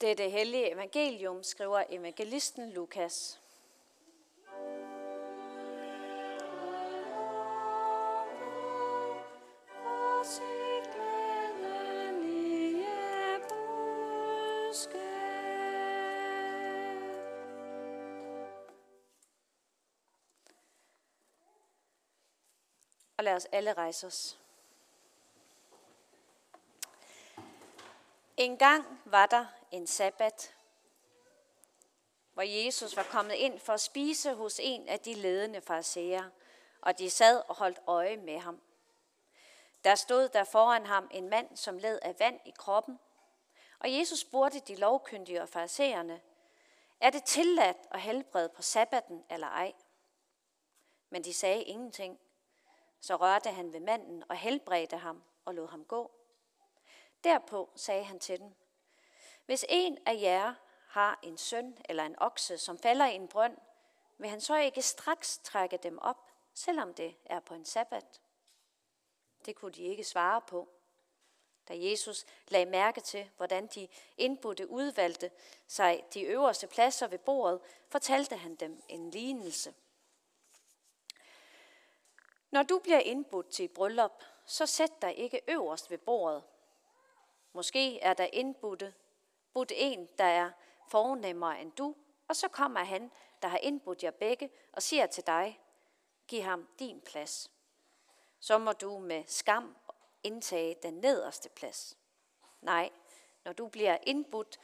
Det hellige evangelium skriver evangelisten Lukas. Og lad os alle rejse os. En gang var der en sabbat, hvor Jesus var kommet ind for at spise hos en af de ledende farisæer, og de sad og holdt øje med ham. Der stod der foran ham en mand, som led af vand i kroppen, og Jesus spurgte de lovkyndige og farisæerne, er det tilladt at helbrede på sabbaten eller ej? Men de sagde ingenting. Så rørte han ved manden og helbredte ham og lod ham gå. Derpå sagde han til dem, hvis en af jer har en søn eller en okse, som falder i en brønd, vil han så ikke straks trække dem op, selvom det er på en sabbat? Det kunne de ikke svare på. Da Jesus lagde mærke til, hvordan de indbudte udvalgte sig de øverste pladser ved bordet, fortalte han dem en lignelse. Når du bliver indbudt til et bryllup, så sæt dig ikke øverst ved bordet. Måske er der indbudte budt en, der er fornemmere end du, og så kommer han, der har indbudt jer begge, og siger til dig, giv ham din plads. Så må du med skam indtage den nederste plads. Nej, når du bliver indbudt,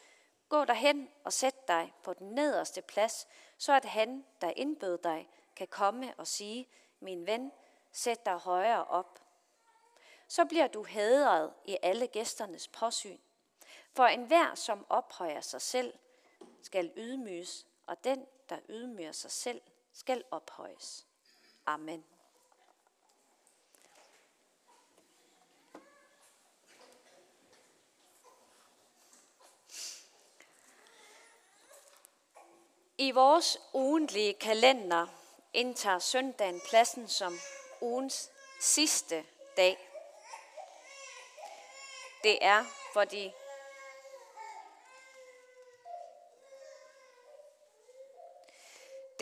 gå derhen og sæt dig på den nederste plads, så at han, der indbød dig, kan komme og sige, min ven, sæt dig højere op. Så bliver du hædret i alle gæsternes påsyn. For enhver, som ophøjer sig selv, skal ydmyges, og den, der ydmyger sig selv, skal ophøjes. Amen. I vores ugentlige kalender indtager søndagen pladsen som ugens sidste dag. Det er, fordi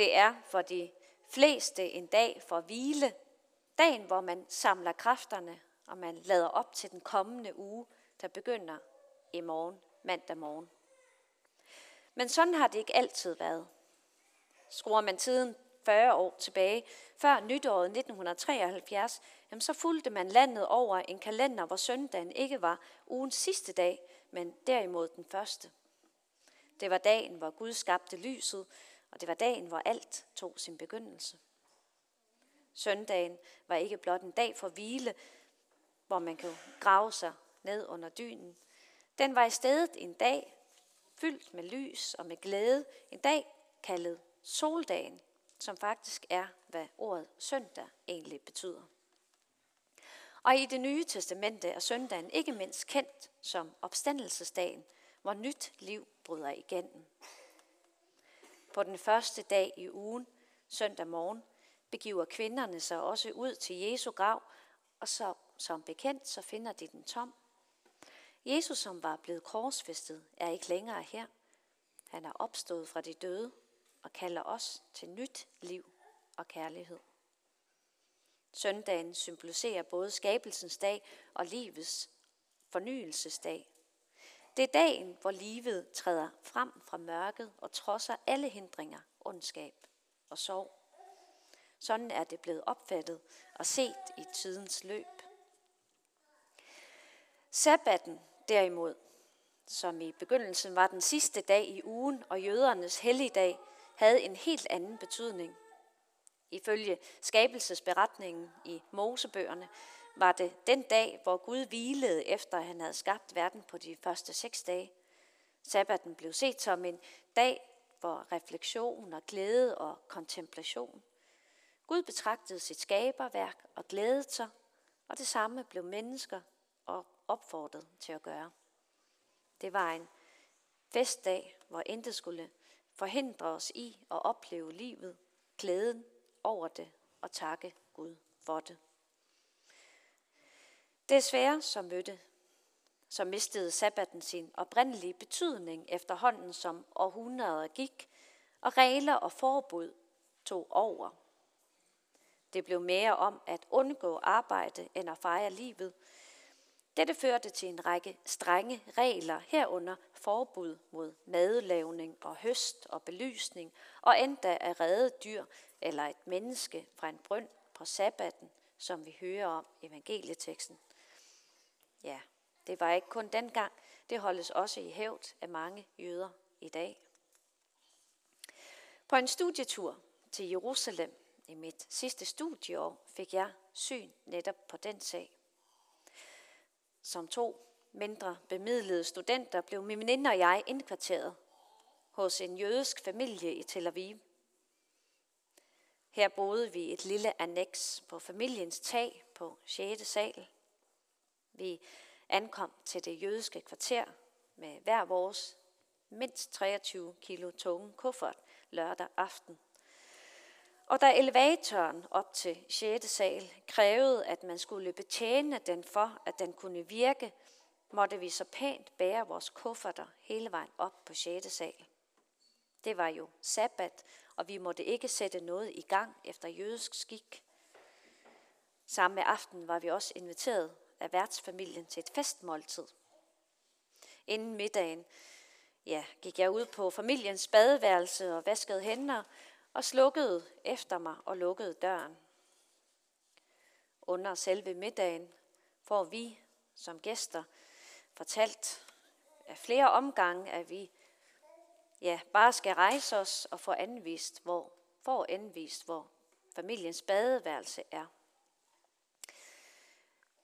Det er for de fleste en dag for hvile, dagen hvor man samler kræfterne, og man lader op til den kommende uge, der begynder i morgen, mandag morgen. Men sådan har det ikke altid været. Skruer man tiden 40 år tilbage, før nytåret 1973, jamen så fulgte man landet over en kalender, hvor søndagen ikke var ugens sidste dag, men derimod den første. Det var dagen, hvor Gud skabte lyset, og det var dagen, hvor alt tog sin begyndelse. Søndagen var ikke blot en dag for hvile, hvor man kunne grave sig ned under dynen. Den var i stedet en dag fyldt med lys og med glæde. En dag kaldet soldagen, som faktisk er, hvad ordet søndag egentlig betyder. Og i det nye testamente er søndagen ikke mindst kendt som opstandelsesdagen, hvor nyt liv bryder igennem. På den første dag i ugen, søndag morgen, begiver kvinderne sig også ud til Jesu grav, og så, som bekendt, så finder de den tom. Jesus, som var blevet korsfæstet, er ikke længere her. Han er opstået fra de døde og kalder os til nyt liv og kærlighed. Søndagen symboliserer både skabelsens dag og livets fornyelsesdag. Det er dagen, hvor livet træder frem fra mørket og trodser alle hindringer, ondskab og sorg. Sådan er det blevet opfattet og set i tidens løb. Sabbaten derimod, som i begyndelsen var den sidste dag i ugen og jødernes helligdag, havde en helt anden betydning. Ifølge skabelsesberetningen i Mosebøgerne var det den dag, hvor Gud hvilede efter, at han havde skabt verden på de første seks dage. Sabbaten blev set som en dag for refleksion og glæde og kontemplation. Gud betragtede sit skaberværk og glædede sig, og det samme blev mennesker og opfordret til at gøre. Det var en festdag, hvor intet skulle forhindre os i at opleve livet, glæden over det og takke Gud for det. Desværre så mødte så mistede sabbaten sin oprindelige betydning efterhånden som århundreder gik, og regler og forbud tog over. Det blev mere om at undgå arbejde end at fejre livet. Dette førte til en række strenge regler herunder forbud mod madlavning og høst og belysning, og endda at redde dyr eller et menneske fra en brønd på sabbaten, som vi hører om i evangelieteksten. Ja, det var ikke kun dengang, det holdes også i hævd af mange jøder i dag. På en studietur til Jerusalem i mit sidste studieår fik jeg syn netop på den sag. Som to mindre bemidlede studenter blev min veninde og jeg indkvarteret hos en jødisk familie i Tel Aviv. Her boede vi i et lille annex på familiens tag på 6. sal. Vi ankom til det jødiske kvarter med hver vores mindst 23 kilo tunge kuffert lørdag aften. Og da elevatoren op til 6. sal krævede, at man skulle betjene den for, at den kunne virke, måtte vi så pænt bære vores kufferter hele vejen op på 6. sal. Det var jo sabbat, og vi måtte ikke sætte noget i gang efter jødisk skik. Samme aften var vi også inviteret af værtsfamilien til et festmåltid. Inden middagen ja, gik jeg ud på familiens badeværelse og vaskede hænder og slukkede efter mig og lukkede døren. Under selve middagen får vi som gæster fortalt af flere omgange, at vi ja, bare skal rejse os og få anvist, hvor, får anvist, hvor familiens badeværelse er.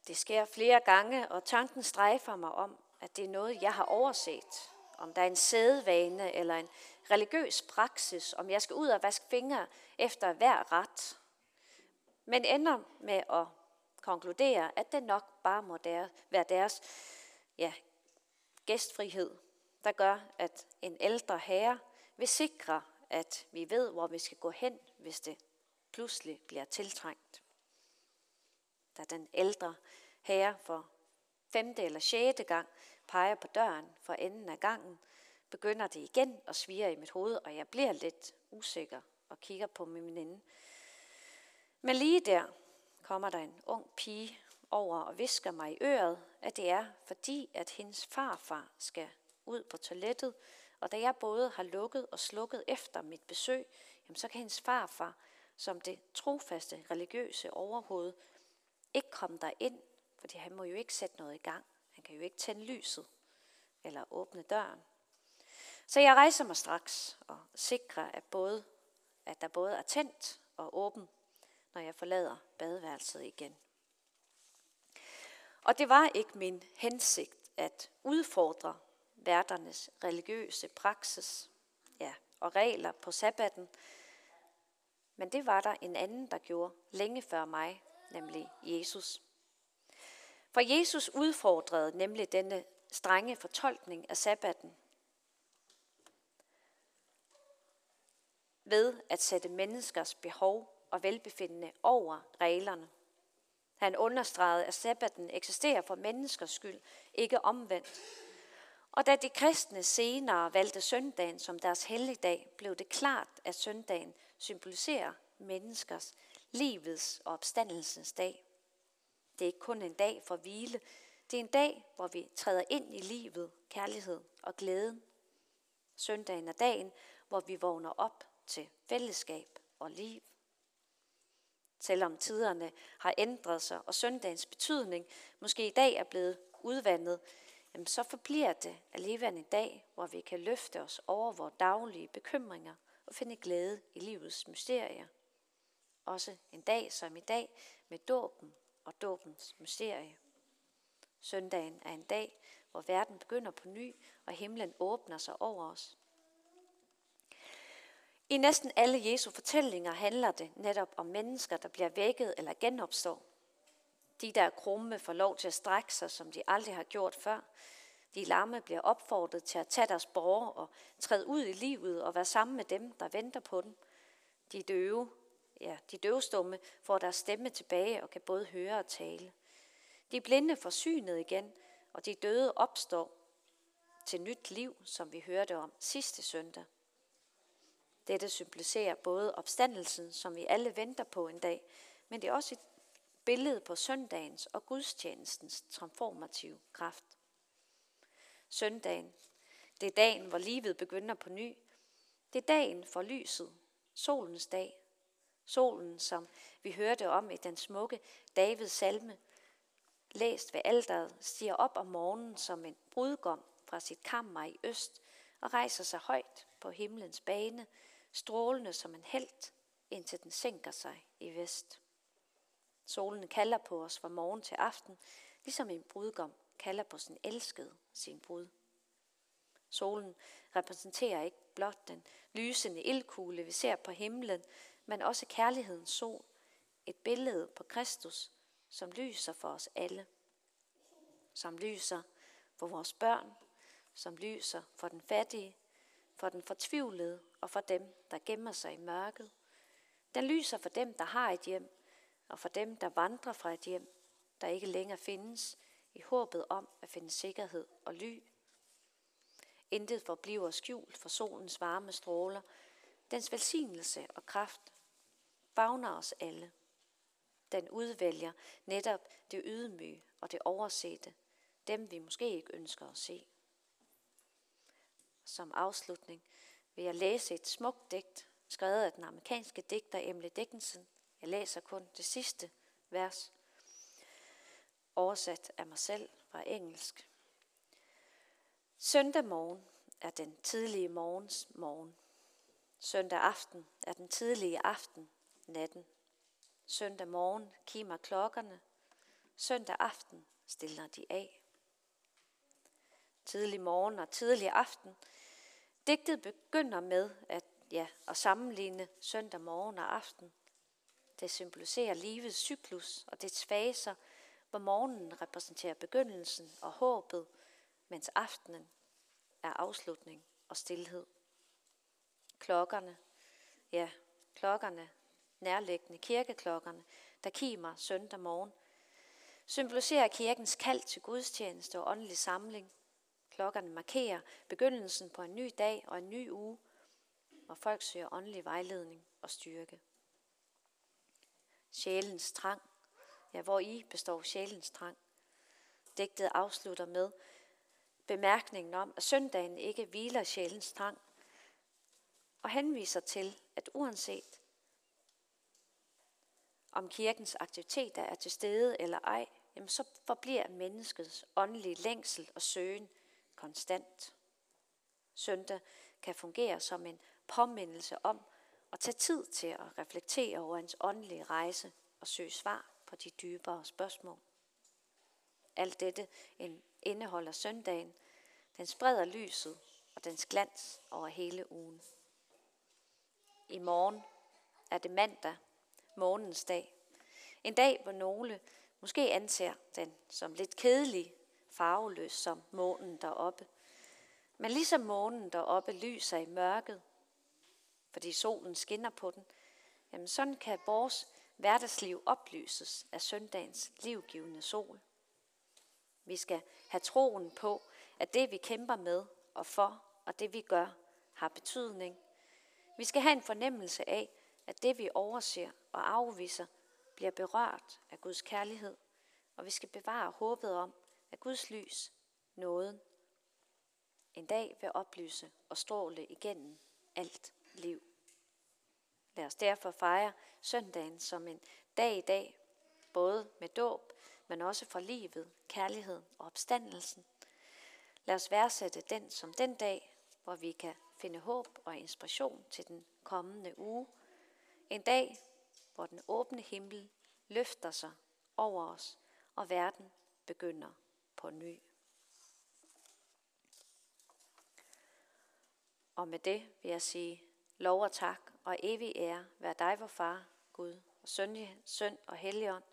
Det sker flere gange, og tanken strejfer mig om, at det er noget, jeg har overset. Om der er en sædvane eller en religiøs praksis, om jeg skal ud og vaske fingre efter hver ret. Men ender med at konkludere, at det nok bare må der, være deres ja, gæstfrihed, der gør, at en ældre herre vil sikre, at vi ved, hvor vi skal gå hen, hvis det pludselig bliver tiltrængt. Da den ældre herre for femte eller sjette gang peger på døren for enden af gangen, begynder det igen at svire i mit hoved, og jeg bliver lidt usikker og kigger på min veninde. Men lige der kommer der en ung pige over og visker mig i øret, at det er fordi, at hendes farfar skal ud på toilettet, og da jeg både har lukket og slukket efter mit besøg, jamen så kan hendes farfar, som det trofaste religiøse overhoved, ikke komme der ind, fordi han må jo ikke sætte noget i gang. Han kan jo ikke tænde lyset eller åbne døren. Så jeg rejser mig straks og sikrer, at, både, at der både er tændt og åben, når jeg forlader badeværelset igen. Og det var ikke min hensigt at udfordre værternes religiøse praksis ja, og regler på sabbaten, men det var der en anden, der gjorde længe før mig, nemlig Jesus. For Jesus udfordrede nemlig denne strenge fortolkning af sabbaten ved at sætte menneskers behov og velbefindende over reglerne. Han understregede, at sabbaten eksisterer for menneskers skyld, ikke omvendt. Og da de kristne senere valgte søndagen som deres helligdag, blev det klart, at søndagen symboliserer menneskers livets og opstandelsens dag. Det er ikke kun en dag for hvile, det er en dag, hvor vi træder ind i livet, kærlighed og glæden. Søndagen er dagen, hvor vi vågner op til fællesskab og liv. Selvom tiderne har ændret sig, og søndagens betydning måske i dag er blevet udvandet, jamen så forbliver det alligevel en dag, hvor vi kan løfte os over vores daglige bekymringer og finde glæde i livets mysterier. Også en dag som i dag med dåben og dåbens mysterie. Søndagen er en dag, hvor verden begynder på ny, og himlen åbner sig over os. I næsten alle Jesu fortællinger handler det netop om mennesker, der bliver vækket eller genopstår. De, der er krumme, får lov til at strække sig, som de aldrig har gjort før. De lamme bliver opfordret til at tage deres borger og træde ud i livet og være sammen med dem, der venter på dem. De døve, ja, de døvstumme får deres stemme tilbage og kan både høre og tale. De blinde får synet igen, og de døde opstår til nyt liv, som vi hørte om sidste søndag. Dette symboliserer både opstandelsen, som vi alle venter på en dag, men det er også et billede på søndagens og gudstjenestens transformative kraft. Søndagen, det er dagen, hvor livet begynder på ny. Det er dagen for lyset, solens dag. Solen, som vi hørte om i den smukke Davids salme, læst ved alderet, stiger op om morgenen som en brudgom fra sit kammer i øst og rejser sig højt på himlens bane, strålende som en held, indtil den sænker sig i vest. Solen kalder på os fra morgen til aften, ligesom en brudgom kalder på sin elskede, sin brud. Solen repræsenterer ikke blot den lysende ildkugle, vi ser på himlen, men også kærlighedens sol, et billede på Kristus, som lyser for os alle. Som lyser for vores børn, som lyser for den fattige, for den fortvivlede og for dem, der gemmer sig i mørket. Den lyser for dem, der har et hjem, og for dem, der vandrer fra et hjem, der ikke længere findes, i håbet om at finde sikkerhed og ly. Intet forbliver skjult for solens varme stråler. Dens velsignelse og kraft favner os alle. Den udvælger netop det ydmyge og det oversete, dem vi måske ikke ønsker at se. Som afslutning vil jeg læse et smukt digt, skrevet af den amerikanske digter Emily Dickinson. Jeg læser kun det sidste vers, oversat af mig selv fra engelsk. Søndag morgen er den tidlige morgens morgen. Søndag aften er den tidlige aften, natten. Søndag morgen kimer klokkerne. Søndag aften stiller de af. Tidlig morgen og tidlig aften. Digtet begynder med at, ja, at sammenligne søndag morgen og aften. Det symboliserer livets cyklus og dets faser, hvor morgenen repræsenterer begyndelsen og håbet, mens aftenen er afslutning og stillhed. Klokkerne, ja, klokkerne, nærliggende kirkeklokkerne, der kimer søndag morgen, symboliserer kirkens kald til gudstjeneste og åndelig samling. Klokkerne markerer begyndelsen på en ny dag og en ny uge, hvor folk søger åndelig vejledning og styrke. Sjælens trang, ja, hvor i består sjælens trang. Digtet afslutter med bemærkningen om, at søndagen ikke hviler sjælens trang, og henviser til, at uanset om kirkens aktiviteter er til stede eller ej, jamen så forbliver menneskets åndelige længsel og søgen konstant. Søndag kan fungere som en påmindelse om at tage tid til at reflektere over ens åndelige rejse og søge svar på de dybere spørgsmål. Alt dette indeholder søndagen. Den spreder lyset og dens glans over hele ugen. I morgen er det mandag, morgens dag. En dag, hvor nogle måske anser den som lidt kedelig, farveløs som månen deroppe. Men ligesom månen deroppe lyser i mørket, fordi solen skinner på den, jamen sådan kan vores hverdagsliv oplyses af søndagens livgivende sol. Vi skal have troen på, at det vi kæmper med og for, og det vi gør, har betydning. Vi skal have en fornemmelse af, at det vi overser og afviser, bliver berørt af Guds kærlighed, og vi skal bevare håbet om, at Guds lys, nåden, en dag vil oplyse og stråle igennem alt liv. Lad os derfor fejre søndagen som en dag i dag, både med dåb, men også for livet, kærligheden og opstandelsen. Lad os værdsætte den som den dag, hvor vi kan finde håb og inspiration til den kommende uge. En dag, hvor den åbne himmel løfter sig over os, og verden begynder på ny. Og med det vil jeg sige lov og tak og evig ære være dig, vor far, Gud, og søn, søn og helligånd.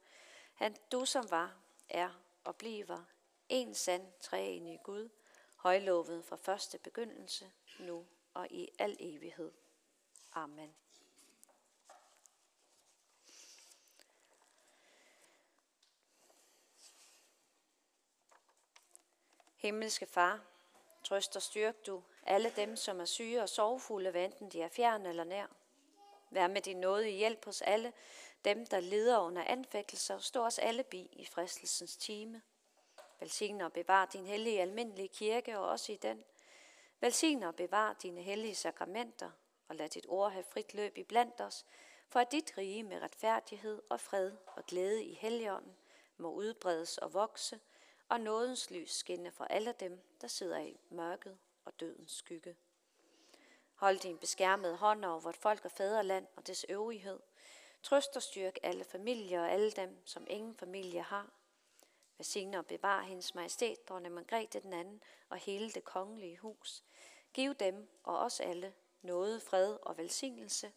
Han, du som var, er og bliver en sand treenig Gud, højlovet fra første begyndelse, nu og i al evighed. Amen. Himmelske Far, trøst og styrk du alle dem, som er syge og sorgfulde, hvad enten de er fjern eller nær. Vær med din nåde i hjælp hos alle dem, der lider under anfægtelser, stå os alle bi i fristelsens time. Velsign og bevar din hellige almindelige kirke og også i den. Velsign og bevar dine hellige sakramenter, og lad dit ord have frit løb i blandt os, for at dit rige med retfærdighed og fred og glæde i helligånden må udbredes og vokse, og nådens lys skinne for alle dem, der sidder i mørket og dødens skygge. Hold din beskærmede hånd over vort folk og fædreland og dets øvrighed. Trøst og styrk alle familier og alle dem, som ingen familie har. Velsigne og bevar hendes majestæt, dronning Margrethe den anden og hele det kongelige hus. Giv dem og os alle noget, fred og velsignelse,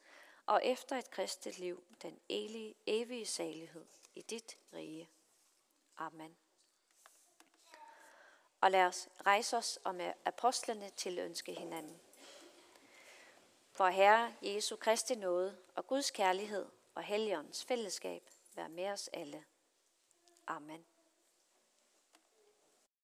og efter et kristet liv den evige, evige salighed i dit rige. Amen. Og lad os rejse os og med apostlene til ønske hinanden. For Herre Jesu Kristi nåde og Guds kærlighed og Helligåndens fællesskab være med os alle. Amen.